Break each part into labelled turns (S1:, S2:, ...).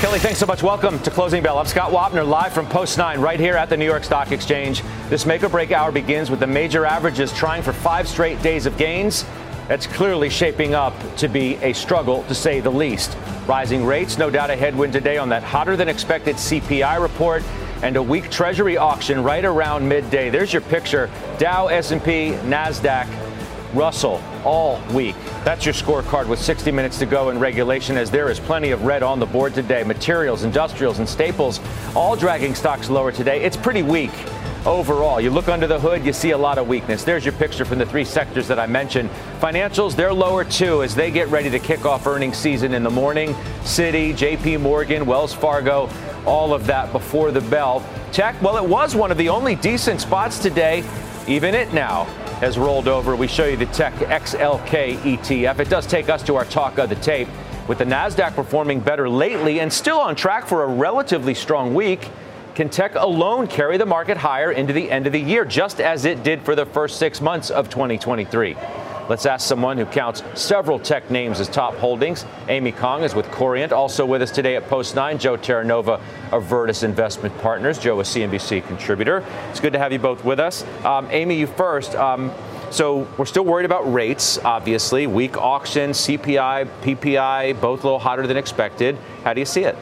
S1: Kelly, thanks so much. Welcome to Closing Bell. I'm Scott Wapner, live from Post 9, right here at the New York Stock Exchange. This make or break hour begins with the major averages trying for five straight days of gains. That's clearly shaping up to be a struggle, to say the least. Rising rates, no doubt a headwind today on that hotter than expected CPI report and a weak Treasury auction right around midday. There's your picture: Dow, S&P, Nasdaq, Russell all week. That's your scorecard with 60 minutes to go in regulation as there is plenty of red on the board today. Materials, industrials, and staples all dragging stocks lower today. It's pretty weak overall. You look under the hood, you see a lot of weakness. There's your picture from the three sectors that I mentioned. Financials, they're lower too as they get ready to kick off earnings season in the morning. Citi, JP Morgan, Wells Fargo, all of that before the bell. Tech, well, it was one of the only decent spots today. Even it now has rolled over. We show you the Tech XLK ETF. It does take us to our talk of the tape with the NASDAQ performing better lately and still on track for a relatively strong week. Can tech alone carry the market higher into the end of the year, just as it did for the first six months of 2023? Let's ask someone who counts several tech names as top holdings. Amy Kong is with Corient. Also with us today at Post 9, Joe Terranova of Virtus Investment Partners. Joe, a CNBC contributor. It's good to have you both with us. Um, Amy, you first. Um, so we're still worried about rates, obviously. Weak auction, CPI, PPI, both a little hotter than expected. How do you see it?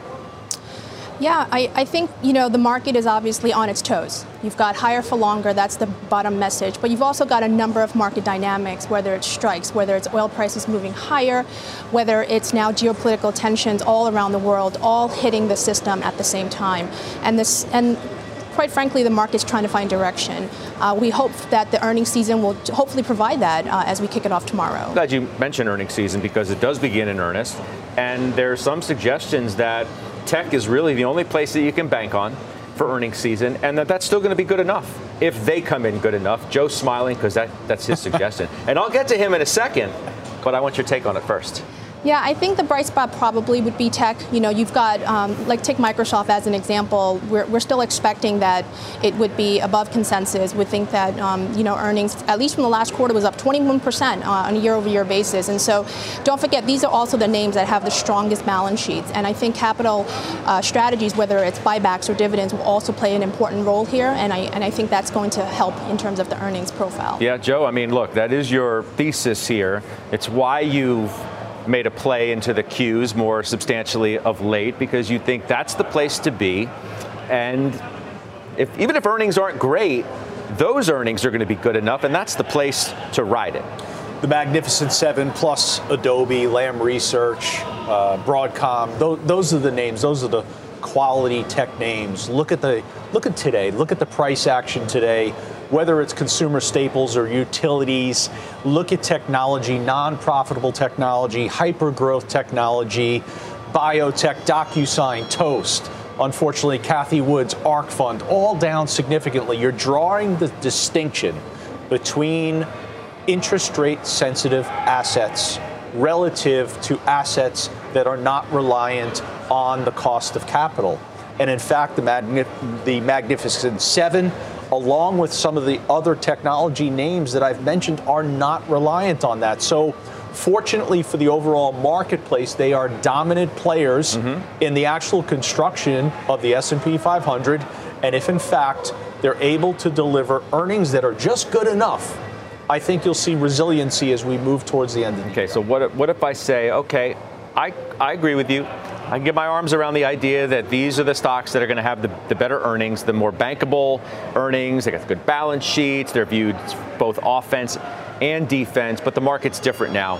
S2: Yeah, I, I, think you know the market is obviously on its toes. You've got higher for longer, that's the bottom message. But you've also got a number of market dynamics, whether it's strikes, whether it's oil prices moving higher, whether it's now geopolitical tensions all around the world, all hitting the system at the same time. And this and quite frankly, the market's trying to find direction. Uh, we hope that the earnings season will hopefully provide that uh, as we kick it off tomorrow.
S1: Glad you mentioned earnings season because it does begin in earnest. And there are some suggestions that tech is really the only place that you can bank on for earnings season, and that that's still going to be good enough if they come in good enough. Joe's smiling because that, that's his suggestion. and I'll get to him in a second, but I want your take on it first.
S2: Yeah, I think the bright spot probably would be tech. You know, you've got, um, like, take Microsoft as an example. We're, we're still expecting that it would be above consensus. We think that, um, you know, earnings, at least from the last quarter, was up 21% uh, on a year over year basis. And so don't forget, these are also the names that have the strongest balance sheets. And I think capital uh, strategies, whether it's buybacks or dividends, will also play an important role here. And I, and I think that's going to help in terms of the earnings profile.
S1: Yeah, Joe, I mean, look, that is your thesis here. It's why you've made a play into the queues more substantially of late because you think that's the place to be. And if, even if earnings aren't great, those earnings are going to be good enough, and that's the place to ride it.
S3: The Magnificent Seven plus Adobe, Lam Research, uh, Broadcom, those, those are the names. Those are the quality tech names. Look at the look at today. Look at the price action today whether it's consumer staples or utilities, look at technology, non profitable technology, hyper growth technology, biotech, DocuSign, Toast. Unfortunately, Cathie Wood's ARK Fund, all down significantly. You're drawing the distinction between interest rate sensitive assets relative to assets that are not reliant on the cost of capital. And in fact, the, Magnif- the Magnificent Seven along with some of the other technology names that I've mentioned, are not reliant on that. So, fortunately for the overall marketplace, they are dominant players mm-hmm. in the actual construction of the S&P 500. And if in fact they're able to deliver earnings that are just good enough, I think you'll see resiliency as we move towards the end of the
S1: okay,
S3: year.
S1: Okay, so what, what if I say, okay, I, I agree with you. I can get my arms around the idea that these are the stocks that are going to have the, the better earnings, the more bankable earnings. They got good balance sheets. They're viewed both offense and defense, but the market's different now.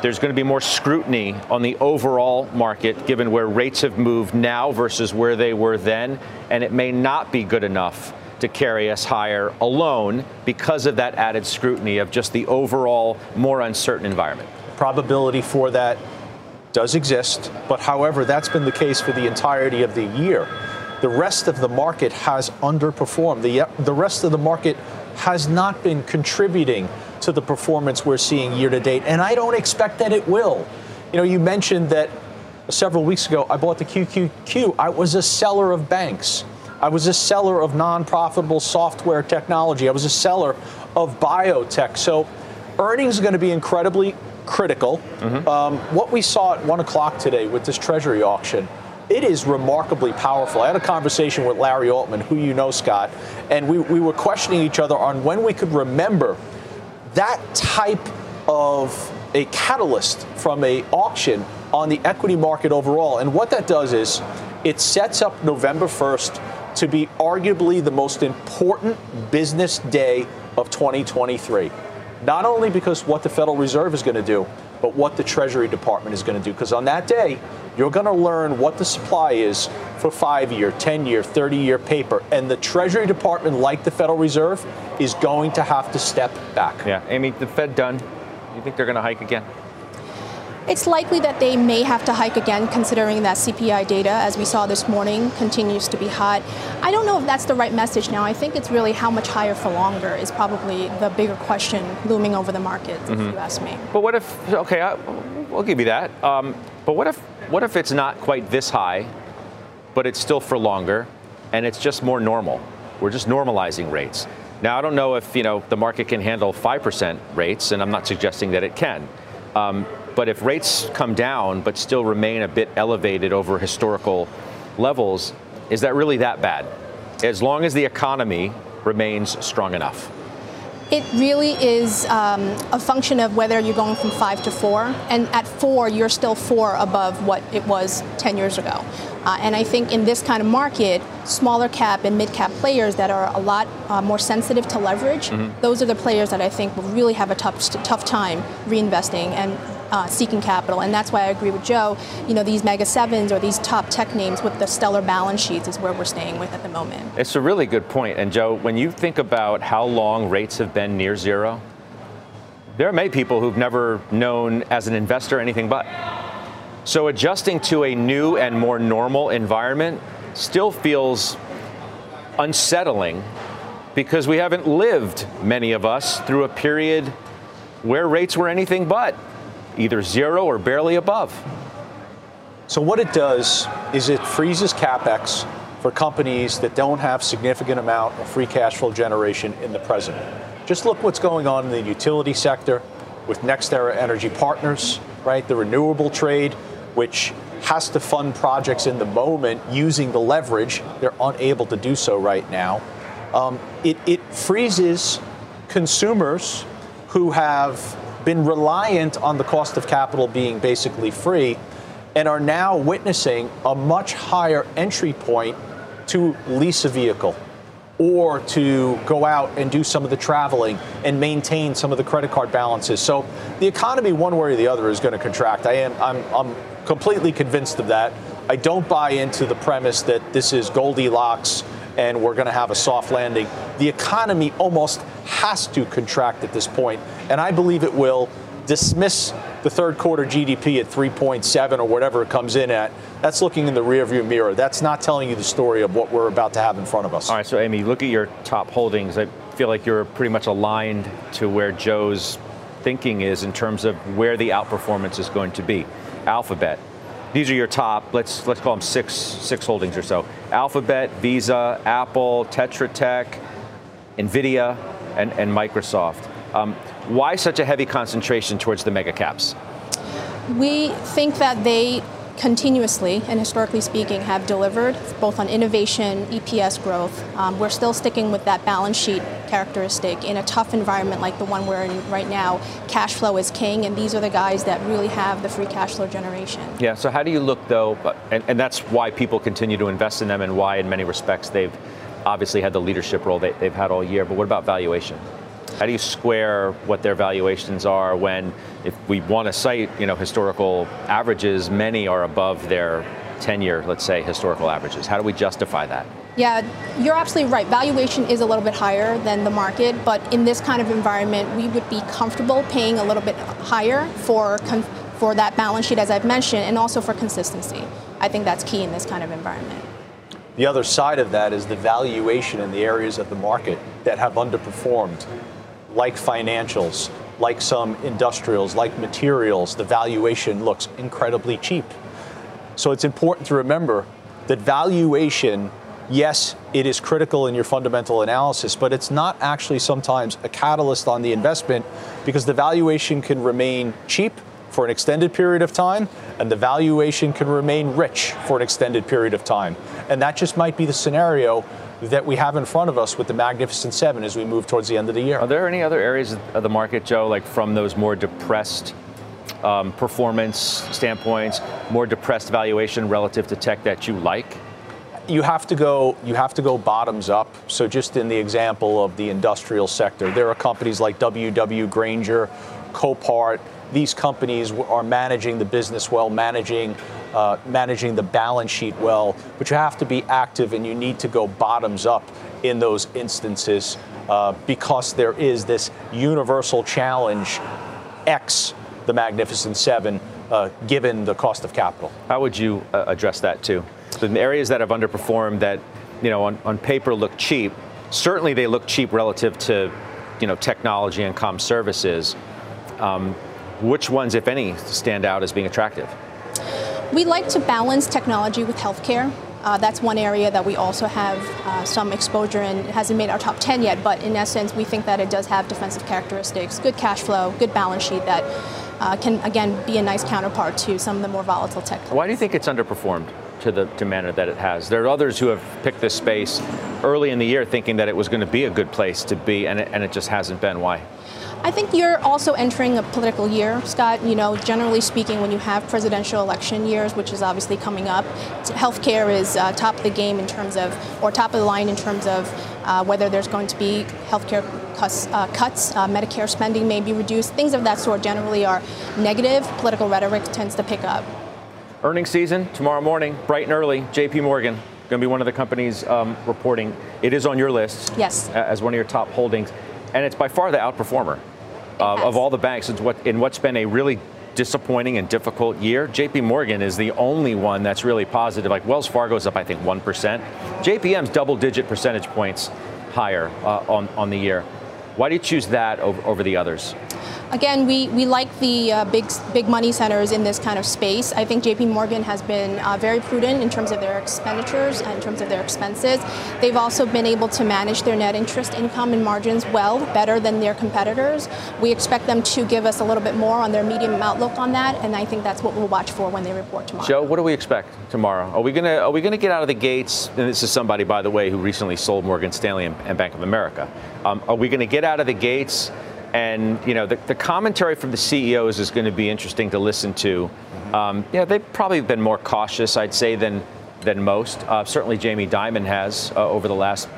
S1: There's going to be more scrutiny on the overall market given where rates have moved now versus where they were then, and it may not be good enough to carry us higher alone because of that added scrutiny of just the overall more uncertain environment.
S3: Probability for that does exist, but however, that's been the case for the entirety of the year. The rest of the market has underperformed. The, the rest of the market has not been contributing to the performance we're seeing year to date, and I don't expect that it will. You know, you mentioned that several weeks ago I bought the QQQ. I was a seller of banks. I was a seller of non profitable software technology. I was a seller of biotech. So earnings are going to be incredibly critical. Mm-hmm. Um, what we saw at 1 o'clock today with this Treasury auction, it is remarkably powerful. I had a conversation with Larry Altman, who you know, Scott, and we, we were questioning each other on when we could remember that type of a catalyst from a auction on the equity market overall. And what that does is it sets up November 1st to be arguably the most important business day of 2023. Not only because what the Federal Reserve is going to do, but what the Treasury Department is going to do. Because on that day, you're going to learn what the supply is for five year, 10 year, 30 year paper. And the Treasury Department, like the Federal Reserve, is going to have to step back.
S1: Yeah. Amy, the Fed done? You think they're going to hike again?
S2: It's likely that they may have to hike again, considering that CPI data, as we saw this morning, continues to be hot. I don't know if that's the right message now. I think it's really how much higher for longer is probably the bigger question looming over the market, mm-hmm. if you ask me.
S1: But what if? Okay, I, will give you that. Um, but what if? What if it's not quite this high, but it's still for longer, and it's just more normal? We're just normalizing rates. Now, I don't know if you know the market can handle five percent rates, and I'm not suggesting that it can. Um, but if rates come down but still remain a bit elevated over historical levels, is that really that bad? As long as the economy remains strong enough.
S2: It really is um, a function of whether you're going from five to four. And at four, you're still four above what it was 10 years ago. Uh, and I think in this kind of market, smaller cap and mid cap players that are a lot uh, more sensitive to leverage, mm-hmm. those are the players that I think will really have a tough, tough time reinvesting and uh, seeking capital. And that's why I agree with Joe. You know, these mega sevens or these top tech names with the stellar balance sheets is where we're staying with at the moment.
S1: It's a really good point. And Joe, when you think about how long rates have been near zero, there are many people who've never known as an investor anything but. So adjusting to a new and more normal environment still feels unsettling because we haven't lived, many of us, through a period where rates were anything but either zero or barely above.
S3: So, what it does is it freezes capex for companies that don't have significant amount of free cash flow generation in the present. Just look what's going on in the utility sector with NextEra Energy Partners, right? The renewable trade, which has to fund projects in the moment using the leverage. They're unable to do so right now. Um, it, it freezes consumers who have been reliant on the cost of capital being basically free and are now witnessing a much higher entry point to lease a vehicle or to go out and do some of the traveling and maintain some of the credit card balances. So the economy, one way or the other, is going to contract. I am I'm, I'm completely convinced of that. I don't buy into the premise that this is Goldilocks and we're going to have a soft landing. The economy almost has to contract at this point, and I believe it will. Dismiss the third quarter GDP at 3.7 or whatever it comes in at. That's looking in the rearview mirror. That's not telling you the story of what we're about to have in front of us.
S1: All right, so Amy, look at your top holdings. I feel like you're pretty much aligned to where Joe's thinking is in terms of where the outperformance is going to be. Alphabet, these are your top, let's let's call them six six holdings or so. Alphabet, Visa, Apple, Tetra Tech, Nvidia, and, and Microsoft. Um, why such a heavy concentration towards the mega caps?
S2: We think that they continuously and historically speaking have delivered both on innovation, EPS growth. Um, we're still sticking with that balance sheet characteristic in a tough environment like the one we're in right now. Cash flow is king, and these are the guys that really have the free cash flow generation.
S1: Yeah. So how do you look though, and, and that's why people continue to invest in them, and why in many respects they've obviously had the leadership role they, they've had all year. But what about valuation? How do you square what their valuations are when, if we want to cite, you know, historical averages, many are above their 10-year, let's say, historical averages? How do we justify that?
S2: Yeah, you're absolutely right. Valuation is a little bit higher than the market, but in this kind of environment, we would be comfortable paying a little bit higher for for that balance sheet, as I've mentioned, and also for consistency. I think that's key in this kind of environment.
S3: The other side of that is the valuation in the areas of the market that have underperformed, like financials, like some industrials, like materials. The valuation looks incredibly cheap. So it's important to remember that valuation, yes, it is critical in your fundamental analysis, but it's not actually sometimes a catalyst on the investment because the valuation can remain cheap for an extended period of time, and the valuation can remain rich for an extended period of time. And that just might be the scenario that we have in front of us with the Magnificent Seven as we move towards the end of the year.
S1: Are there any other areas of the market, Joe, like from those more depressed um, performance standpoints, more depressed valuation relative to tech that you like?
S3: you have to go you have to go bottoms up so just in the example of the industrial sector there are companies like ww Grainger, copart these companies are managing the business well, managing uh, managing the balance sheet well, but you have to be active and you need to go bottoms up in those instances uh, because there is this universal challenge X the Magnificent Seven, uh, given the cost of capital.
S1: How would you uh, address that too? The areas that have underperformed that, you know, on, on paper look cheap, certainly they look cheap relative to, you know, technology and com services. Um, which ones, if any, stand out as being attractive?
S2: We like to balance technology with healthcare. Uh, that's one area that we also have uh, some exposure in. It hasn't made our top 10 yet, but in essence, we think that it does have defensive characteristics, good cash flow, good balance sheet that uh, can, again, be a nice counterpart to some of the more volatile tech.
S1: Why do you think it's underperformed to the manner that it has? There are others who have picked this space early in the year thinking that it was going to be a good place to be, and it, and it just hasn't been. Why?
S2: I think you're also entering a political year, Scott. You know, generally speaking, when you have presidential election years, which is obviously coming up, healthcare is uh, top of the game in terms of, or top of the line in terms of uh, whether there's going to be healthcare cuts, uh, cuts uh, Medicare spending may be reduced. Things of that sort generally are negative. Political rhetoric tends to pick up.
S1: Earnings season tomorrow morning, bright and early. J.P. Morgan going to be one of the companies um, reporting. It is on your list.
S2: Yes.
S1: As one of your top holdings, and it's by far the outperformer uh, of all the banks in, what, in what's been a really disappointing and difficult year. JP Morgan is the only one that's really positive. Like Wells Fargo's up, I think, 1%. JPM's double digit percentage points higher uh, on, on the year. Why do you choose that over, over the others?
S2: Again, we, we like the uh, big big money centers in this kind of space. I think JP Morgan has been uh, very prudent in terms of their expenditures and in terms of their expenses. They've also been able to manage their net interest income and margins well, better than their competitors. We expect them to give us a little bit more on their medium outlook on that, and I think that's what we'll watch for when they report tomorrow.
S1: Joe, what do we expect tomorrow? Are we gonna are we gonna get out of the gates? And this is somebody, by the way, who recently sold Morgan Stanley and, and Bank of America. Um, are we going to get out of the gates? And you know, the, the commentary from the CEOs is going to be interesting to listen to. Mm-hmm. Um, yeah, they've probably been more cautious, I'd say, than than most. Uh, certainly, Jamie Dimon has uh, over the last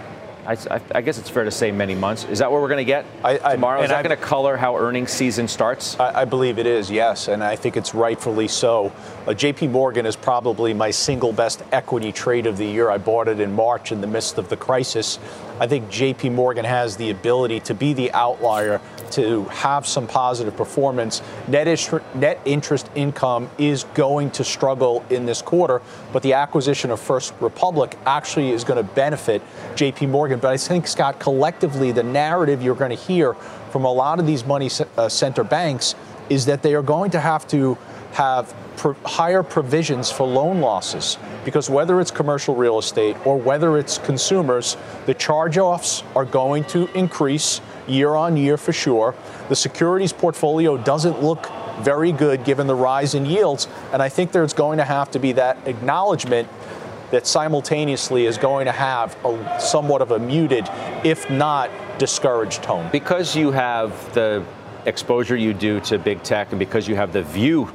S1: I, I, guess it's fair to say many months. Is that what we're going to get I, I, tomorrow? Is that going to color how earnings season starts?
S3: I, believe it is, yes, and I think it's rightfully so. Uh, J.P. Morgan is probably my single best equity trade of the year. I bought it in March in the midst of the crisis. I think J.P. Morgan has the ability to be the outlier, to have some positive performance. Net, net interest income is going to struggle in this quarter, but the acquisition of First Republic actually is going to benefit J.P. Morgan. But I think, Scott, collectively, the narrative you're going to hear from a lot of these money uh, center banks is that they are going to have to have pro- higher provisions for loan losses because whether it's commercial real estate or whether it's consumers, the charge offs are going to increase year on year for sure. The securities portfolio doesn't look very good given the rise in yields, and I think there's going to have to be that acknowledgement that simultaneously is going to have a somewhat of a muted, if not discouraged tone.
S1: Because you have the exposure you do to big tech and because you have the view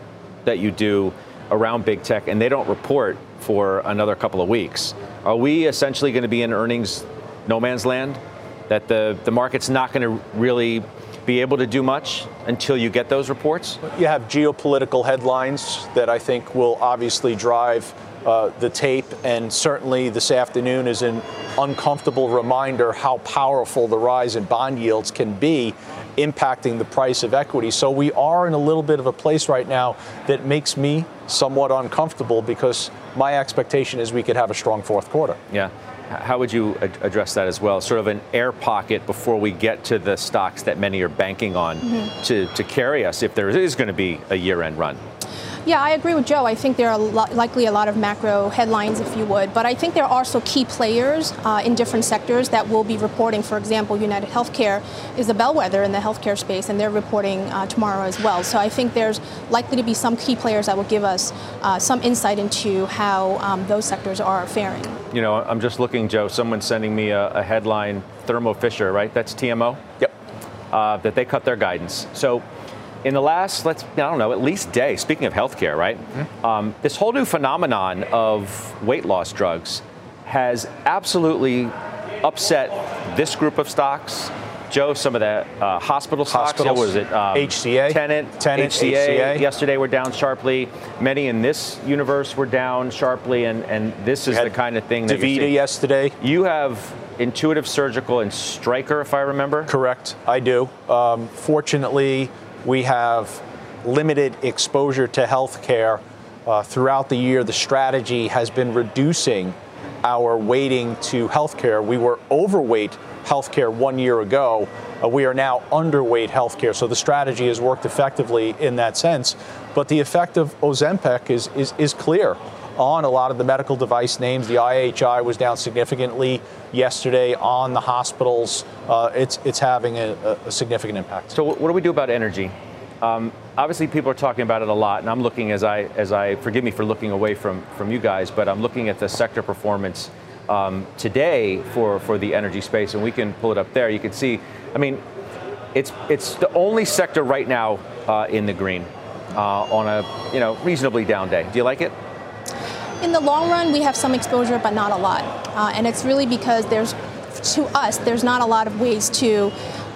S1: that you do around big tech and they don't report for another couple of weeks. Are we essentially going to be in earnings no man's land? That the, the market's not going to really be able to do much until you get those reports?
S3: You have geopolitical headlines that I think will obviously drive uh, the tape, and certainly this afternoon is an uncomfortable reminder how powerful the rise in bond yields can be impacting the price of equity. So we are in a little bit of a place right now that makes me somewhat uncomfortable because my expectation is we could have a strong fourth quarter.
S1: Yeah. How would you address that as well? Sort of an air pocket before we get to the stocks that many are banking on mm-hmm. to, to carry us if there is going to be a year end run.
S2: Yeah, I agree with Joe. I think there are likely a lot of macro headlines, if you would, but I think there are also key players uh, in different sectors that will be reporting. For example, United Healthcare is a bellwether in the healthcare space, and they're reporting uh, tomorrow as well. So I think there's likely to be some key players that will give us uh, some insight into how um, those sectors are faring.
S1: You know, I'm just looking, Joe. Someone's sending me a, a headline: Thermo Fisher, right? That's TMO.
S3: Yep.
S1: Uh, that they cut their guidance. So in the last, let's, I don't know, at least day, speaking of healthcare, right? Mm-hmm. Um, this whole new phenomenon of weight loss drugs has absolutely upset this group of stocks. Joe, some of the uh, hospital stocks,
S3: what
S1: was it?
S3: Um, HCA.
S1: Tenant.
S3: Tenet
S1: HCA,
S3: HCA,
S1: Yesterday were down sharply. Many in this universe were down sharply, and, and this is the kind of thing that
S3: DaVita yesterday.
S1: You have Intuitive Surgical and Stryker, if I remember.
S3: Correct, I do. Um, fortunately, we have limited exposure to healthcare. Uh, throughout the year, the strategy has been reducing our weighting to healthcare. We were overweight healthcare one year ago. Uh, we are now underweight healthcare. So the strategy has worked effectively in that sense. But the effect of Ozempic is, is, is clear on a lot of the medical device names. The IHI was down significantly yesterday on the hospitals. Uh, it's, it's having a, a, significant impact.
S1: So, what do we do about energy? Um, obviously, people are talking about it a lot, and I'm looking as I, as I forgive me for looking away from, from you guys, but I'm looking at the sector performance um, today for, for the energy space, and we can pull it up there. You can see, I mean, it's, it's the only sector right now uh, in the green uh, on a you know reasonably down day. Do you like it?
S2: In the long run, we have some exposure, but not a lot. Uh, and it's really because there's, to us, there's not a lot of ways to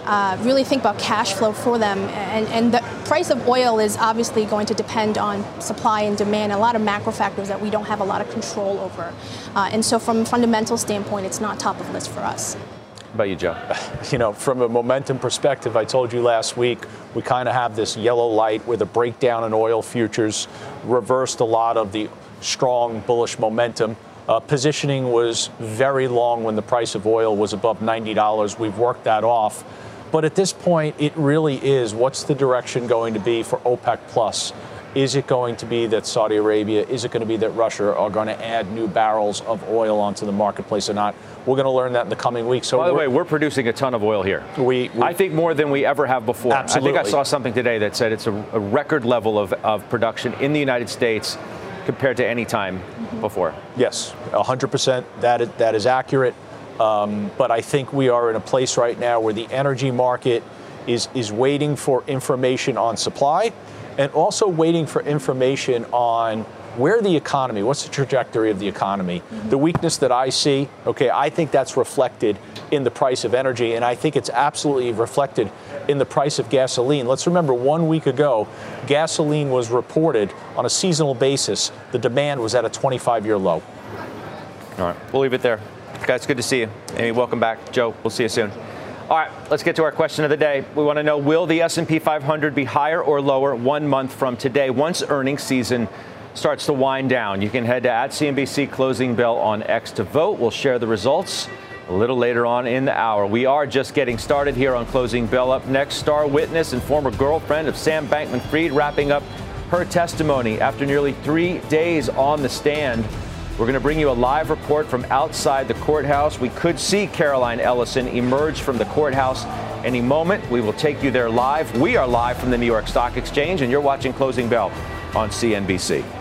S2: uh, really think about cash flow for them. And, and, the price of oil is obviously going to depend on supply and demand, a lot of macro factors that we don't have a lot of control over. Uh, and so, from a fundamental standpoint, it's not top of list for us.
S1: About you, Joe?
S3: You know, from a momentum perspective, I told you last week, we kind of have this yellow light where the breakdown in oil futures reversed a lot of the strong bullish momentum. Uh, positioning was very long when the price of oil was above $90. We've worked that off. But at this point, it really is what's the direction going to be for OPEC Plus? Is it going to be that Saudi Arabia, is it going to be that Russia are going to add new barrels of oil onto the marketplace or not? We're going to learn that in the coming weeks.
S1: So By the way, we're producing a ton of oil here.
S3: We, we,
S1: I think more than we ever have before.
S3: Absolutely.
S1: I think I saw something today that said it's a, a record level of, of production in the United States compared to any time mm-hmm. before.
S3: Yes, 100%. That is, that is accurate. Um, but I think we are in a place right now where the energy market is, is waiting for information on supply and also waiting for information on where the economy, what's the trajectory of the economy? Mm-hmm. The weakness that I see, okay, I think that's reflected in the price of energy, and I think it's absolutely reflected in the price of gasoline. Let's remember one week ago, gasoline was reported on a seasonal basis, the demand was at a 25 year low.
S1: All right, we'll leave it there. Guys, good to see you. Amy, welcome back. Joe, we'll see you soon. All right, let's get to our question of the day. We want to know will the S&P 500 be higher or lower 1 month from today once earnings season starts to wind down? You can head to at CNBC closing bell on X to vote. We'll share the results a little later on in the hour. We are just getting started here on Closing Bell. Up next, star witness and former girlfriend of Sam Bankman Fried wrapping up her testimony after nearly three days on the stand. We're going to bring you a live report from outside the courthouse. We could see Caroline Ellison emerge from the courthouse any moment. We will take you there live. We are live from the New York Stock Exchange, and you're watching Closing Bell on CNBC.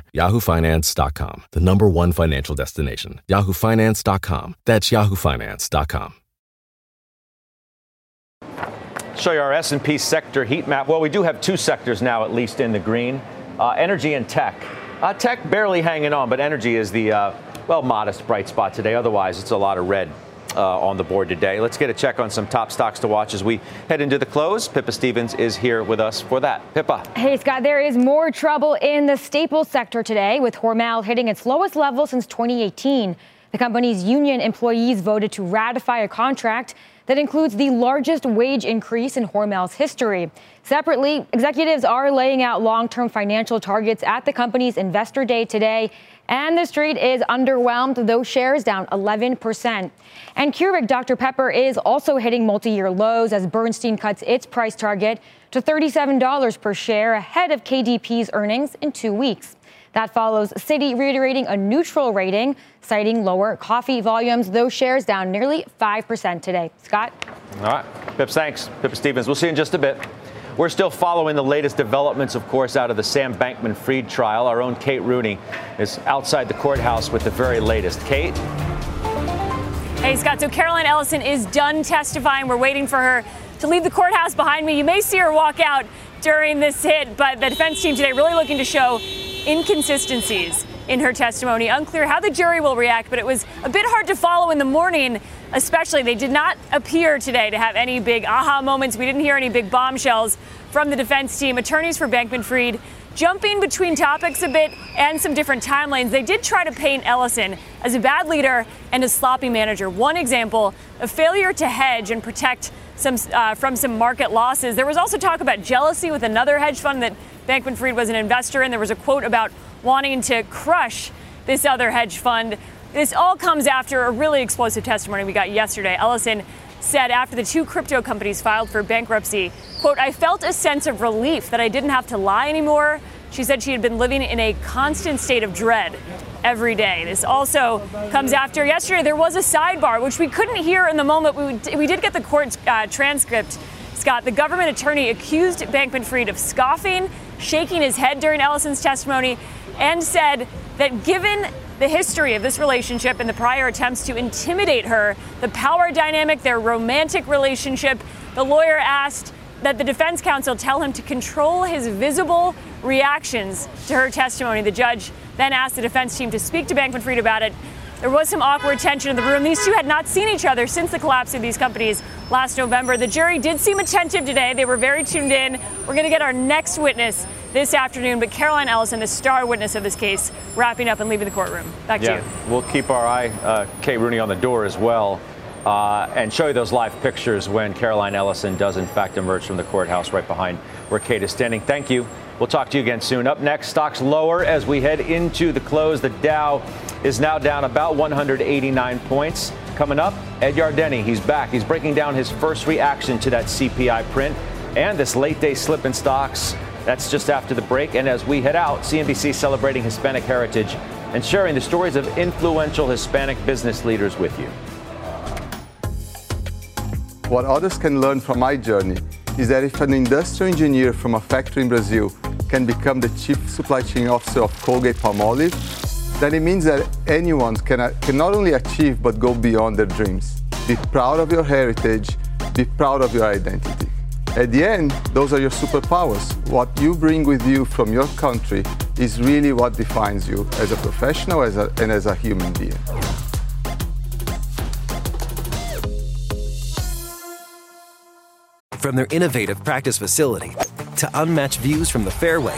S4: yahoofinance.com, the number one financial destination. yahoofinance.com. That's yahoofinance.com.
S1: Show you our S&P sector heat map. Well, we do have two sectors now, at least in the green: uh, energy and tech. Uh, tech barely hanging on, but energy is the uh, well modest bright spot today. Otherwise, it's a lot of red uh, on the board today. Let's get a check on some top stocks to watch as we head into the close. Pippa Stevens is here with us for that. Pippa.
S5: Hey, Scott, there is more trouble in the staples sector today, with Hormel hitting its lowest level since 2018. The company's union employees voted to ratify a contract that includes the largest wage increase in Hormel's history. Separately, executives are laying out long term financial targets at the company's investor day today. And the street is underwhelmed, those shares down 11%. And Keurig Dr. Pepper is also hitting multi year lows as Bernstein cuts its price target to $37 per share ahead of KDP's earnings in two weeks. That follows Citi reiterating a neutral rating, citing lower coffee volumes. Those shares down nearly 5% today. Scott?
S1: All right. Pip, thanks. Pippa Stevens. We'll see you in just a bit. We're still following the latest developments, of course, out of the Sam Bankman Fried trial. Our own Kate Rooney is outside the courthouse with the very latest. Kate?
S6: Hey, Scott. So Caroline Ellison is done testifying. We're waiting for her to leave the courthouse behind me. You may see her walk out during this hit, but the defense team today really looking to show inconsistencies in her testimony. Unclear how the jury will react, but it was a bit hard to follow in the morning, especially. They did not appear today to have any big aha moments. We didn't hear any big bombshells from the defense team. Attorneys for Bankman Fried jumping between topics a bit and some different timelines. They did try to paint Ellison as a bad leader and a sloppy manager. One example, a failure to hedge and protect some uh, from some market losses. There was also talk about jealousy with another hedge fund that Bankman Fried was an investor in. There was a quote about wanting to crush this other hedge fund. This all comes after a really explosive testimony we got yesterday. Ellison said after the two crypto companies filed for bankruptcy, quote, I felt a sense of relief that I didn't have to lie anymore. She said she had been living in a constant state of dread every day. This also comes after yesterday there was a sidebar, which we couldn't hear in the moment. We, we did get the court uh, transcript. Scott, the government attorney accused Bankman Fried of scoffing, shaking his head during Ellison's testimony, and said that given the history of this relationship and the prior attempts to intimidate her, the power dynamic, their romantic relationship, the lawyer asked that the defense counsel tell him to control his visible reactions to her testimony. The judge then asked the defense team to speak to Bankman Fried about it. There was some awkward tension in the room. These two had not seen each other since the collapse of these companies last November. The jury did seem attentive today. They were very tuned in. We're going to get our next witness this afternoon, but Caroline Ellison, the star witness of this case, wrapping up and leaving the courtroom. Back
S1: yeah,
S6: to you.
S1: We'll keep our eye, uh, Kate Rooney, on the door as well. Uh, and show you those live pictures when Caroline Ellison does, in fact, emerge from the courthouse right behind where Kate is standing. Thank you. We'll talk to you again soon. Up next, stocks lower as we head into the close. The Dow is now down about 189 points. Coming up, Ed Yardeni. He's back. He's breaking down his first reaction to that CPI print and this late day slip in stocks. That's just after the break. And as we head out, CNBC celebrating Hispanic heritage and sharing the stories of influential Hispanic business leaders with you.
S7: What others can learn from my journey is that if an industrial engineer from a factory in Brazil can become the chief supply chain officer of Colgate Palmolive, then it means that anyone can, uh, can not only achieve but go beyond their dreams. Be proud of your heritage, be proud of your identity. At the end, those are your superpowers. What you bring with you from your country is really what defines you as a professional as a, and as a human being.
S8: From their innovative practice facility to unmatched views from the fairway,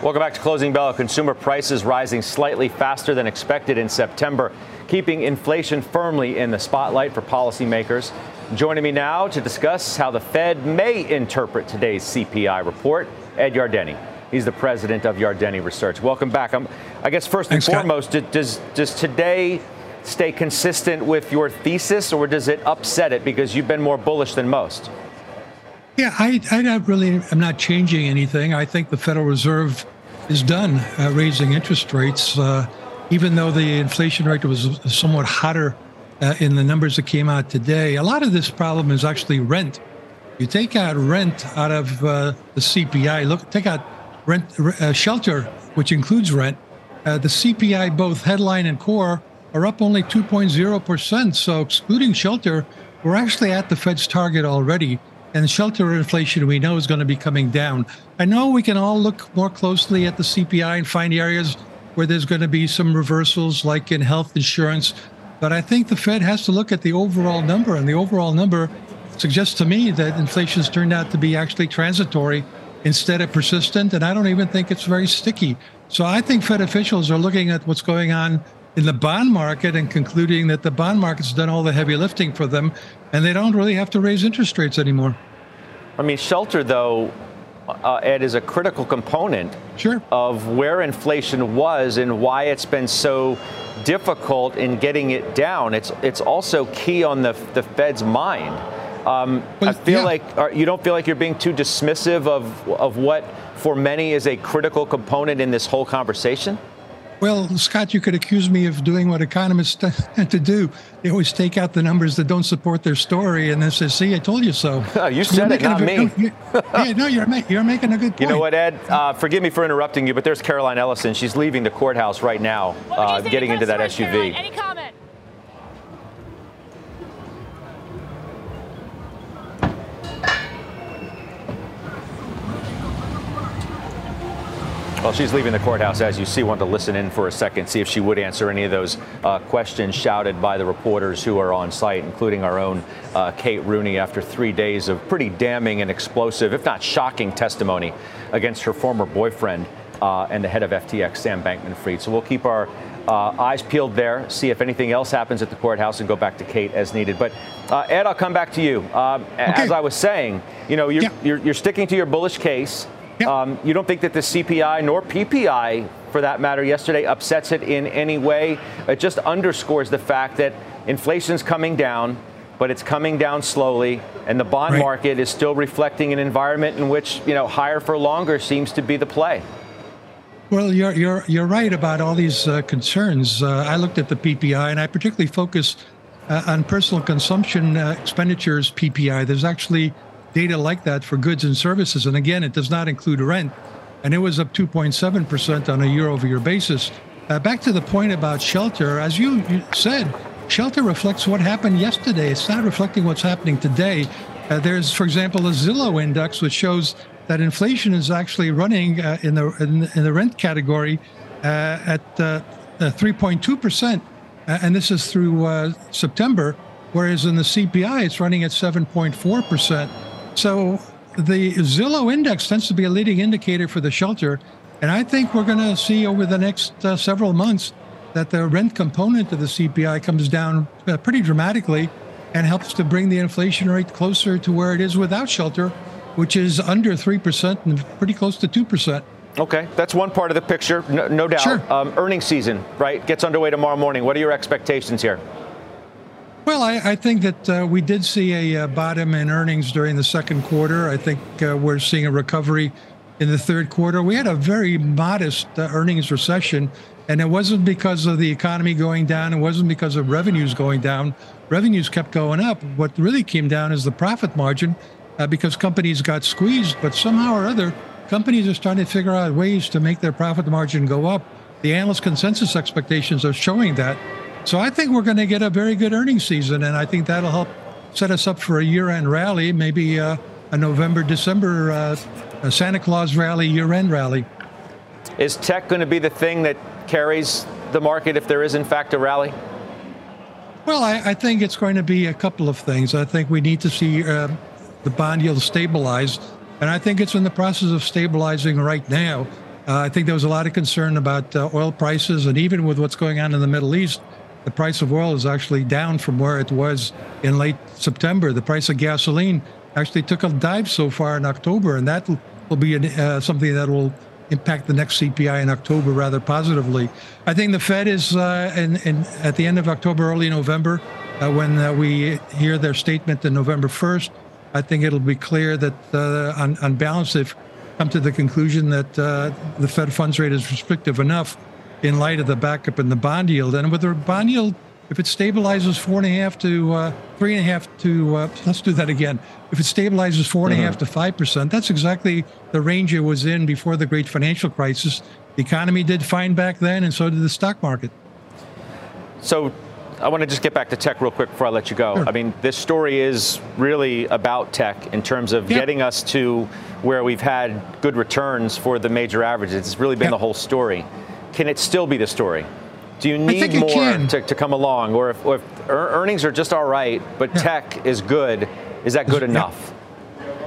S1: Welcome back to Closing Bell. Consumer prices rising slightly faster than expected in September, keeping inflation firmly in the spotlight for policymakers. Joining me now to discuss how the Fed may interpret today's CPI report, Ed Yardeni. He's the president of Yardeni Research. Welcome back. Um, I guess first and Thanks, foremost, does does today stay consistent with your thesis, or does it upset it because you've been more bullish than most?
S9: Yeah, I, I not really am not changing anything. I think the Federal Reserve is done uh, raising interest rates, uh, even though the inflation rate was somewhat hotter uh, in the numbers that came out today. A lot of this problem is actually rent. You take out rent out of uh, the CPI. Look, take out rent uh, shelter, which includes rent. Uh, the CPI, both headline and core, are up only 2.0 percent. So excluding shelter, we're actually at the Fed's target already and shelter inflation we know is going to be coming down. I know we can all look more closely at the CPI and find areas where there's going to be some reversals, like in health insurance. But I think the Fed has to look at the overall number, and the overall number suggests to me that inflation has turned out to be actually transitory instead of persistent, and I don't even think it's very sticky. So I think Fed officials are looking at what's going on in the bond market and concluding that the bond market's done all the heavy lifting for them and they don't really have to raise interest rates anymore.
S1: I mean, shelter, though, uh, Ed, is a critical component
S9: sure.
S1: of where inflation was and why it's been so difficult in getting it down. It's it's also key on the the Fed's mind. Um, well, I feel yeah. like are, you don't feel like you're being too dismissive of of what for many is a critical component in this whole conversation.
S9: Well, Scott, you could accuse me of doing what economists tend to do. They always take out the numbers that don't support their story and then say, see, I told you so.
S1: you said it, not a, me.
S9: yeah, no, you're, you're making a good point.
S1: You know what, Ed? Uh, forgive me for interrupting you, but there's Caroline Ellison. She's leaving the courthouse right now, uh, getting into that SUV.
S6: Caroline? Any comment?
S1: Well, she's leaving the courthouse, as you see. Want to listen in for a second, see if she would answer any of those uh, questions shouted by the reporters who are on site, including our own uh, Kate Rooney, after three days of pretty damning and explosive, if not shocking, testimony against her former boyfriend uh, and the head of FTX, Sam Bankman Fried. So we'll keep our uh, eyes peeled there, see if anything else happens at the courthouse, and go back to Kate as needed. But uh, Ed, I'll come back to you. Uh, okay. As I was saying, you know, you're, yeah. you're, you're sticking to your bullish case. Um, you don't think that the CPI nor PPI, for that matter, yesterday upsets it in any way? It just underscores the fact that inflation's coming down, but it's coming down slowly, and the bond right. market is still reflecting an environment in which you know higher for longer seems to be the play.
S9: Well, you're you're you're right about all these uh, concerns. Uh, I looked at the PPI, and I particularly focus uh, on personal consumption uh, expenditures PPI. There's actually data like that for goods and services. And again, it does not include rent. And it was up 2.7% on a year over year basis. Uh, back to the point about shelter, as you, you, said, shelter reflects what happened yesterday. It's not reflecting what's happening today. Uh, there's, for example, a Zillow index, which shows that inflation is actually running uh, in, the, in, in, the rent category uh, at 3.2%. Uh, uh, and this is through September, whereas in the CPI, it's running at 7.4%. So the Zillow index tends to be a leading indicator for the shelter. And I think we're going to see over the next uh, several months that the rent component of the CPI comes down uh, pretty dramatically and helps to bring the inflation rate closer to where it is without shelter, which is under 3% and pretty close to 2%.
S1: Okay, that's one part of the picture, no, no doubt.
S9: Sure.
S1: Um, earnings season, right, gets underway tomorrow morning. What are your expectations here?
S9: Well, I, I think that uh, we did see a uh, bottom in earnings during the second quarter. I think uh, we're seeing a recovery in the third quarter. We had a very modest uh, earnings recession, and it wasn't because of the economy going down. It wasn't because of revenues going down. Revenues kept going up. What really came down is the profit margin, uh, because companies got squeezed, but somehow or other, companies are starting to figure out ways to make their profit margin go up. The analyst consensus expectations are showing that. So I think we're going to get a very good earnings season, and I think that'll help set us up for a year-end rally, maybe uh, a November, December uh, a Santa Claus rally, year-end rally.
S1: Is tech going to be the thing that carries the market if there is in fact a rally?
S9: Well, I, I think it's going to be a couple of things. I think we need to see uh, the bond yield stabilize, and I think it's in the process of stabilizing right now. Uh, I think there was a lot of concern about uh, oil prices, and even with what's going on in the Middle East, the price of oil is actually down from where it was in late September. The price of gasoline actually took a dive so far in October, and that will be uh, something that will impact the next CPI in October rather positively. I think the Fed is uh, in, in, at the end of October, early November, uh, when uh, we hear their statement on November 1st. I think it'll be clear that uh, on, on balance, they've come to the conclusion that uh, the Fed funds rate is restrictive enough in light of the backup in the bond yield. And with the bond yield, if it stabilizes four and a half to uh, three and a half to, uh, let's do that again. If it stabilizes four and a half mm-hmm. to five percent, that's exactly the range it was in before the great financial crisis. The economy did fine back then, and so did the stock market.
S1: So I want to just get back to tech real quick before I let you go.
S9: Sure.
S1: I mean, this story is really about tech in terms of
S9: yeah.
S1: getting us to where we've had good returns for the major averages. It's really been
S9: yeah.
S1: the whole story. Can it still be the story? Do you need more to, to, come along? Or if, or if, earnings are just all right, but
S9: yeah.
S1: tech is good, is that good enough?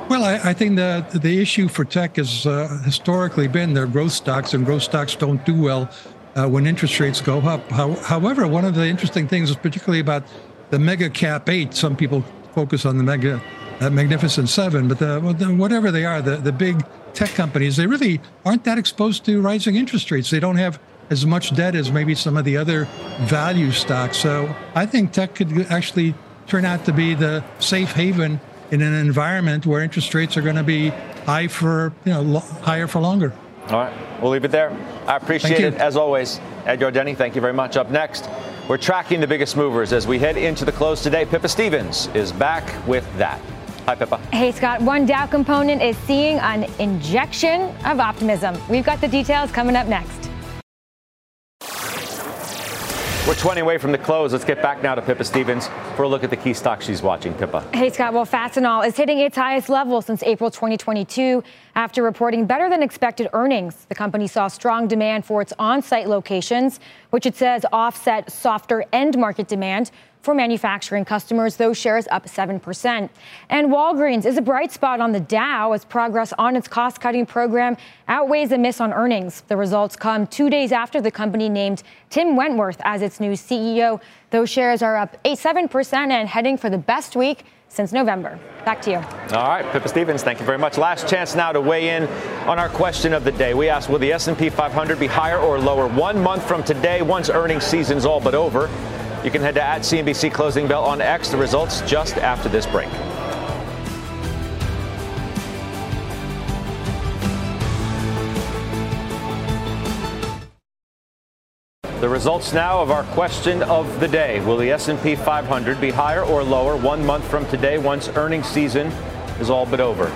S9: Well, I, I, think the the issue for tech has uh, historically been their growth stocks, and growth stocks don't do well uh, when interest rates go up. How, however, one of the interesting things is particularly about the mega cap eight. Some people focus on the mega uh, magnificent seven, but the, whatever they are, the, the big tech companies, they really aren't that exposed to rising interest rates. They don't have as much debt as maybe some of the other value stocks. So I think tech could actually turn out to be the safe haven in an environment where interest rates are going to be high for you know lo- higher for longer.
S1: All right, we'll leave it there. I appreciate it as always. Ed Yardeni, thank you very much. Up next, we're tracking the biggest movers as we head into the close today. Pippa Stevens is back with that. Hi, Pippa.
S5: Hey, Scott. One Dow component is seeing an injection of optimism. We've got the details coming up next.
S1: We're 20 away from the close. Let's get back now to Pippa Stevens for a look at the key stocks she's watching. Pippa.
S5: Hey, Scott. Well, Fastenal is hitting its highest level since April 2022 after reporting better than expected earnings. The company saw strong demand for its on site locations, which it says offset softer end market demand for manufacturing customers, those shares up 7%. And Walgreens is a bright spot on the Dow as progress on its cost cutting program outweighs a miss on earnings. The results come two days after the company named Tim Wentworth as its new CEO. Those shares are up 8 7% and heading for the best week since November. Back to you.
S1: All right, Pippa Stevens, thank you very much. Last chance now to weigh in on our question of the day. We asked, will the S&P 500 be higher or lower one month from today once earnings season's all but over? You can head to at CNBC Closing Bell on X. The results just after this break. The results now of our question of the day. Will the S&P 500 be higher or lower 1 month from today once earnings season is all but over?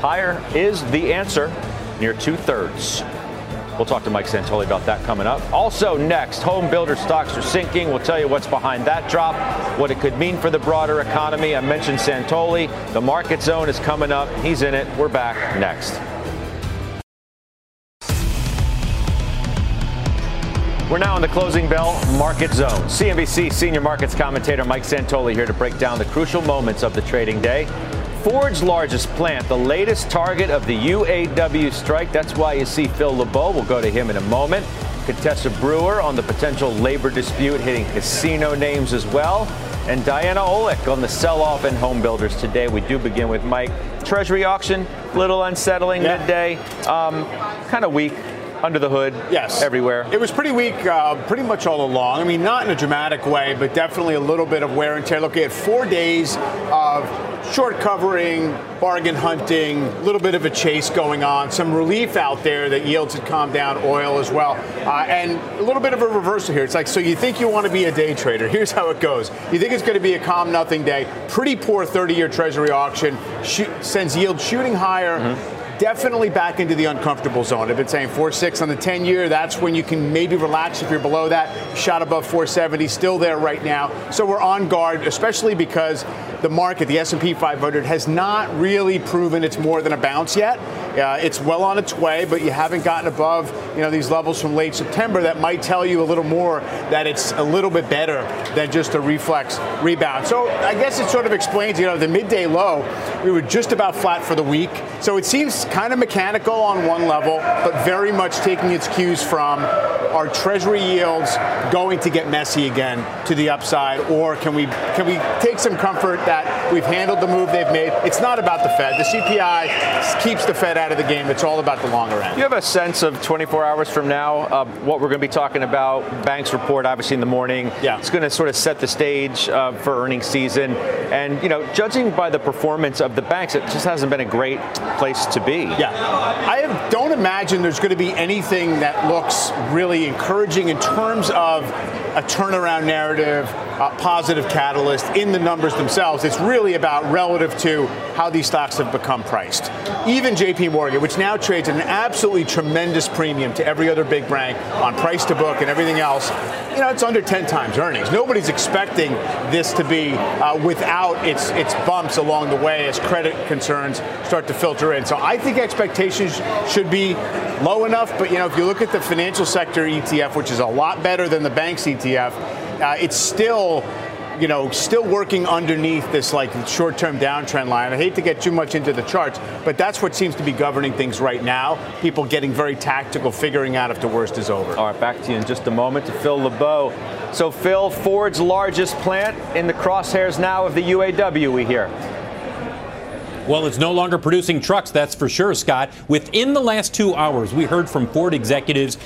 S1: Higher is the answer, near two-thirds. We'll talk to Mike Santoli about that coming up. Also, next, home builder stocks are sinking. We'll tell you what's behind that drop, what it could mean for the broader economy. I mentioned Santoli. The market zone is coming up. He's in it. We're back next. We're now in the closing bell market zone. CNBC senior markets commentator Mike Santoli here to break down the crucial moments of the trading day. Ford's largest plant, the latest target of the UAW strike. That's why you see Phil LeBeau. We'll go to him in a moment. Contessa Brewer on the potential labor dispute hitting casino names as well. And Diana Olick on the sell off in home builders today. We do begin with Mike. Treasury auction, little unsettling yeah. midday. Um, kind of weak under the hood.
S10: Yes.
S1: Everywhere.
S10: It was pretty weak, uh, pretty much all along. I mean, not in a dramatic way, but definitely a little bit of wear and tear. Look, at four days of short covering, bargain hunting, a little bit of a chase going on, some relief out there that yields had calmed down, oil as well, uh, and a little bit of a reversal here. It's like, so you think you want to be a day trader. Here's how it goes. You think it's going to be a calm nothing day. Pretty poor 30 year Treasury auction, sends yield shooting higher. Mm-hmm definitely back into the uncomfortable zone. I've been saying 4.6 on the 10 year. That's when you can maybe relax if you're below that. Shot above 470, still there right now. So we're on guard, especially because the market, the S&P 500, has not really proven it's more than a bounce yet. Uh, it's well on its way, but you haven't gotten above you know these levels from late September. That might tell you a little more that it's a little bit better than just a reflex rebound. So I guess it sort of explains, you know, the midday low. We were just about flat for the week, so it seems kind of mechanical on one level, but very much taking its cues from our Treasury yields going to get messy again to the upside, or can we can we take some comfort that we've handled the move they've made? It's not about the Fed. The CPI keeps the Fed out of the game. It's all about the longer end.
S1: You have a sense of 24 hours from now uh, what we're going to be talking about. Banks report obviously in the morning.
S10: Yeah,
S1: it's going to sort of set the stage uh, for earnings season, and you know, judging by the performance of the banks, it just hasn't been a great place to be.
S10: Yeah, I don't imagine there's going to be anything that looks really encouraging in terms of a turnaround narrative, a positive catalyst in the numbers themselves. It's really about relative to how these stocks have become priced. Even JP Morgan, which now trades at an absolutely tremendous premium to every other big bank on price to book and everything else, you know, it's under 10 times earnings. Nobody's expecting this to be uh, without its, its bumps along the way as credit concerns start to filter in. So I think expectations should be low enough, but you know, if you look at the financial sector ETF, which is a lot better than the banks ETF, uh, it's still you know, still working underneath this like short-term downtrend line. I hate to get too much into the charts, but that's what seems to be governing things right now. People getting very tactical, figuring out if the worst is over.
S1: All right, back to you in just a moment to Phil LeBeau. So, Phil, Ford's largest plant in the crosshairs now of the UAW, we hear.
S11: Well, it's no longer producing trucks, that's for sure, Scott. Within the last two hours, we heard from Ford executives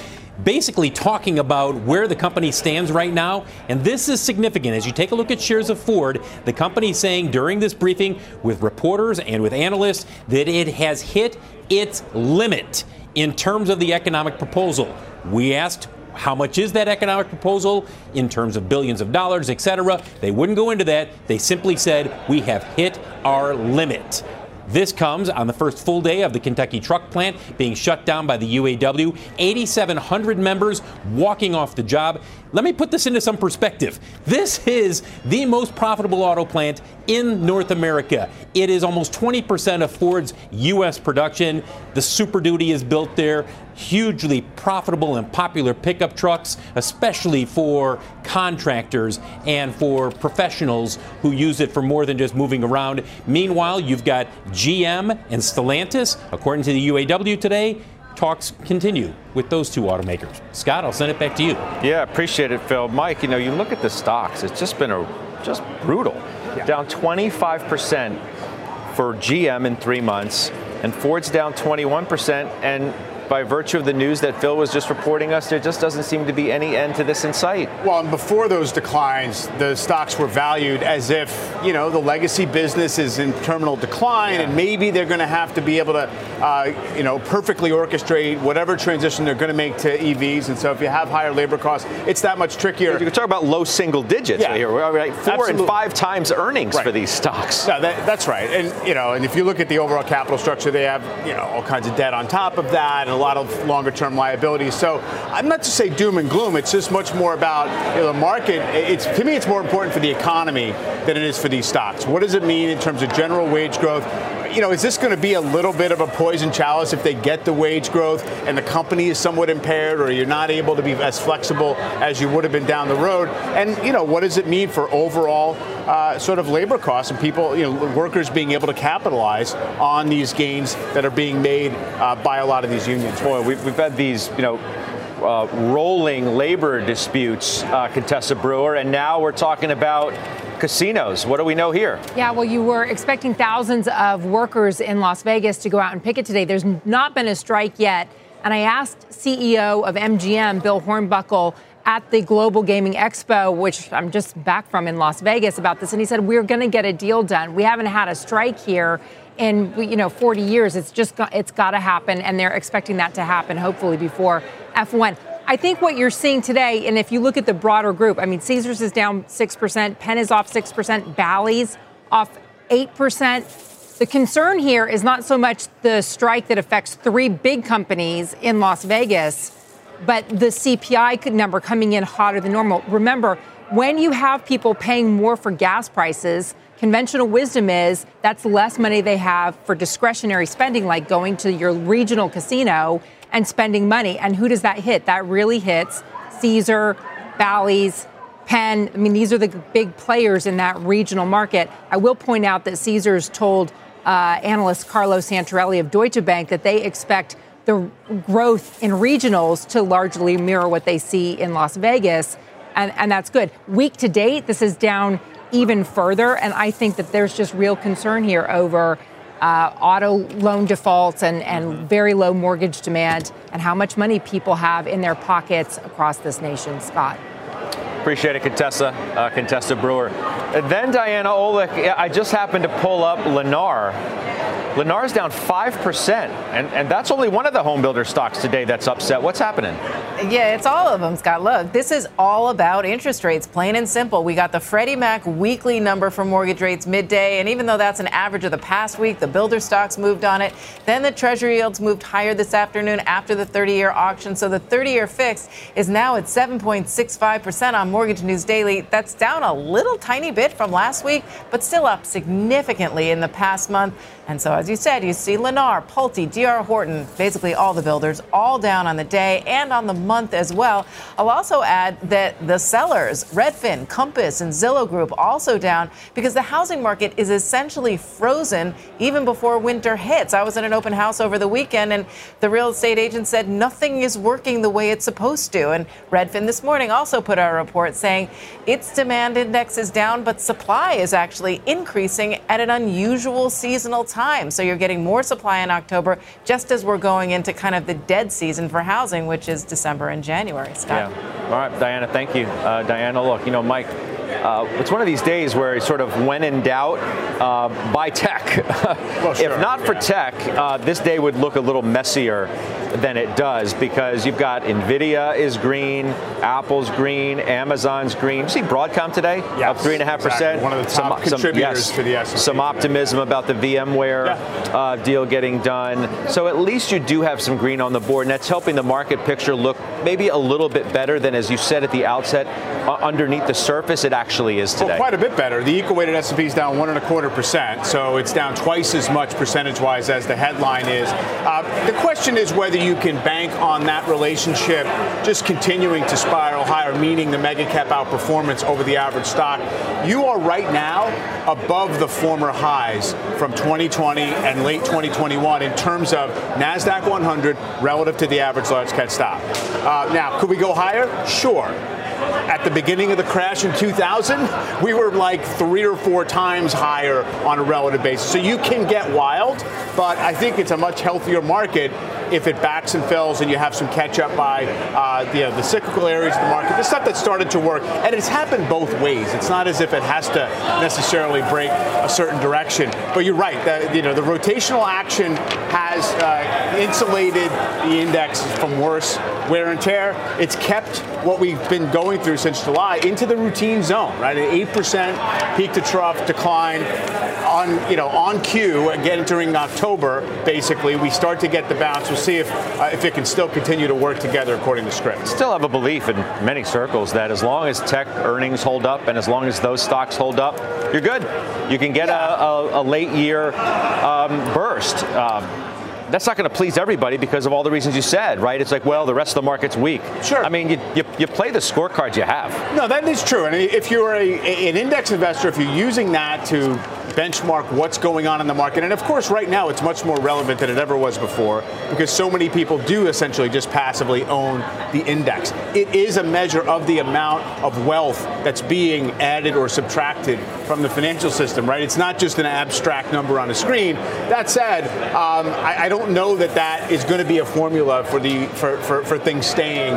S11: basically talking about where the company stands right now. And this is significant. As you take a look at shares of Ford, the company saying during this briefing with reporters and with analysts that it has hit its limit in terms of the economic proposal. We asked how much is that economic proposal in terms of billions of dollars, et cetera? They wouldn't go into that. They simply said, we have hit our limit. This comes on the first full day of the Kentucky truck plant being shut down by the UAW. 8,700 members walking off the job. Let me put this into some perspective. This is the most profitable auto plant in North America. It is almost 20% of Ford's U.S. production. The Super Duty is built there. Hugely profitable and popular pickup trucks, especially for contractors and for professionals who use it for more than just moving around. Meanwhile, you've got GM and Stellantis, according to the UAW today, talks continue with those two automakers. Scott, I'll send it back to you.
S1: Yeah, appreciate it, Phil. Mike, you know, you look at the stocks, it's just been a just brutal. Yeah. Down 25% for GM in three months, and Ford's down 21%, and by virtue of the news that Phil was just reporting us, there just doesn't seem to be any end to this in sight.
S10: Well, and before those declines, the stocks were valued as if, you know, the legacy business is in terminal decline yeah. and maybe they're going to have to be able to, uh, you know, perfectly orchestrate whatever transition they're going to make to EVs. And so if you have higher labor costs, it's that much trickier.
S1: You can talk about low single digits
S10: yeah.
S1: right here. We're four Absolutely. and five times earnings
S10: right.
S1: for these stocks.
S10: No, that, that's right. And, you know, and if you look at the overall capital structure, they have, you know, all kinds of debt on top of that and lot of longer term liabilities. So I'm not to say doom and gloom. It's just much more about you know, the market. It's to me, it's more important for the economy than it is for these stocks. What does it mean in terms of general wage growth? You know, is this going to be a little bit of a poison chalice if they get the wage growth and the company is somewhat impaired or you're not able to be as flexible as you would have been down the road? And, you know, what does it mean for overall uh, sort of labor costs and people, you know, workers being able to capitalize on these gains that are being made uh, by a lot of these unions?
S1: Boy, we've, we've had these, you know, uh, rolling labor disputes, uh, Contessa Brewer, and now we're talking about casinos. What do we know here?
S12: Yeah, well, you were expecting thousands of workers in Las Vegas to go out and picket today. There's not been a strike yet. And I asked CEO of MGM, Bill Hornbuckle, at the Global Gaming Expo, which I'm just back from in Las Vegas, about this, and he said we're going to get a deal done. We haven't had a strike here in you know 40 years. It's just got, it's got to happen, and they're expecting that to happen hopefully before F1. I think what you're seeing today, and if you look at the broader group, I mean, Caesars is down six percent, Penn is off six percent, Bally's off eight percent. The concern here is not so much the strike that affects three big companies in Las Vegas, but the CPI number coming in hotter than normal. Remember, when you have people paying more for gas prices, conventional wisdom is that's less money they have for discretionary spending, like going to your regional casino and spending money. And who does that hit? That really hits Caesar, Bally's, Penn. I mean, these are the big players in that regional market. I will point out that Caesars told uh, analyst Carlos Santarelli of Deutsche Bank that they expect the growth in regionals to largely mirror what they see in Las Vegas. And, and that's good. Week to date, this is down even further. And I think that there's just real concern here over uh, auto loan defaults and, and very low mortgage demand and how much money people have in their pockets across this nation, Scott.
S1: Appreciate it, Contessa, uh, Contessa Brewer. And then Diana Olick, I just happened to pull up Lennar. Lennar's down 5%, and, and that's only one of the home builder stocks today that's upset. What's happening?
S13: Yeah, it's all of them, Scott. Look, this is all about interest rates, plain and simple. We got the Freddie Mac weekly number for mortgage rates midday, and even though that's an average of the past week, the builder stocks moved on it. Then the Treasury yields moved higher this afternoon after the 30 year auction. So the 30 year fix is now at 7.65% on Mortgage News Daily. That's down a little tiny bit from last week, but still up significantly in the past month. And so, as you said, you see Lennar, Pulte, DR Horton, basically all the builders, all down on the day and on the month as well. I'll also add that the sellers, Redfin, Compass, and Zillow Group, also down because the housing market is essentially frozen even before winter hits. I was in an open house over the weekend, and the real estate agent said nothing is working the way it's supposed to. And Redfin this morning also put out a report saying its demand index is down, but supply is actually increasing at an unusual seasonal time time. So you're getting more supply in October, just as we're going into kind of the dead season for housing, which is December and January. Scott.
S1: Yeah. All right, Diana, thank you. Uh, Diana, look, you know, Mike, uh, it's one of these days where sort of when in doubt, uh, buy tech. well, sure. If not for tech, uh, this day would look a little messier than it does because you've got Nvidia is green, Apple's green, Amazon's green. You see Broadcom today
S10: yes,
S1: up three and a half percent.
S10: One of the top some, contributors
S1: some, yes,
S10: to the S&P.
S1: Some optimism about the VMware yeah. uh, deal getting done. So at least you do have some green on the board, and that's helping the market picture look maybe a little bit better than, as you said at the outset, uh, underneath the surface it actually is today.
S10: Well, quite a bit better. The equal-weighted S&P is down one and a quarter percent, so it's down twice as much percentage-wise as the headline is. Uh, the question is whether you can bank on that relationship just continuing to spiral higher, meaning the mega cap outperformance over the average stock. You are right now above the former highs from 2020 and late 2021 in terms of NASDAQ 100 relative to the average large cap stock. Uh, now, could we go higher? Sure at the beginning of the crash in 2000, we were like three or four times higher on a relative basis. So you can get wild, but I think it's a much healthier market if it backs and fills and you have some catch up by uh, you know, the cyclical areas of the market, the stuff that started to work. And it's happened both ways. It's not as if it has to necessarily break a certain direction. But you're right. The, you know, the rotational action has uh, insulated the index from worse wear and tear. It's kept what we've been going through since July into the routine zone, right? An 8% peak to trough decline on, you know, on cue again during October, basically, we start to get the bounce. We'll see if, uh, if it can still continue to work together according to script.
S1: Still have a belief in many circles that as long as tech earnings hold up and as long as those stocks hold up, you're good. You can get yeah. a, a, a, late year um, burst. Um, that's not going to please everybody because of all the reasons you said, right? It's like, well, the rest of the market's weak.
S10: Sure.
S1: I mean, you, you, you play the scorecards you have.
S10: No, that is true. And if you're a, an index investor, if you're using that to benchmark what's going on in the market. And of course, right now it's much more relevant than it ever was before because so many people do essentially just passively own the index. It is a measure of the amount of wealth that's being added or subtracted from the financial system, right? It's not just an abstract number on a screen. That said, um, I, I, don't know that that is going to be a formula for the for, for, for things staying,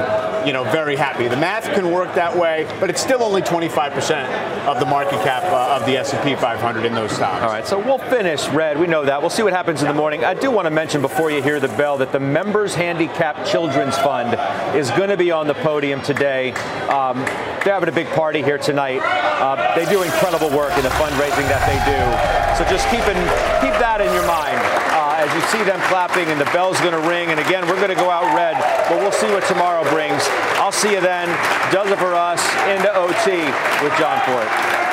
S10: you know, very happy. The math can work that way, but it's still only 25% of the market cap uh, of the S&P 500 in those stocks.
S1: All right, so we'll finish red. We know that. We'll see what happens in the morning. I do want to mention before you hear the bell that the Members Handicap Children's Fund is going to be on the podium today. Um, they're having a big party here tonight. Uh, they do incredible work in the fundraising that they do. So just keep, in, keep that in your mind uh, as you see them clapping and the bell's going to ring. And again, we're going to go out red, but we'll see what tomorrow brings. I'll see you then. Does it for us into OT with John Fortt.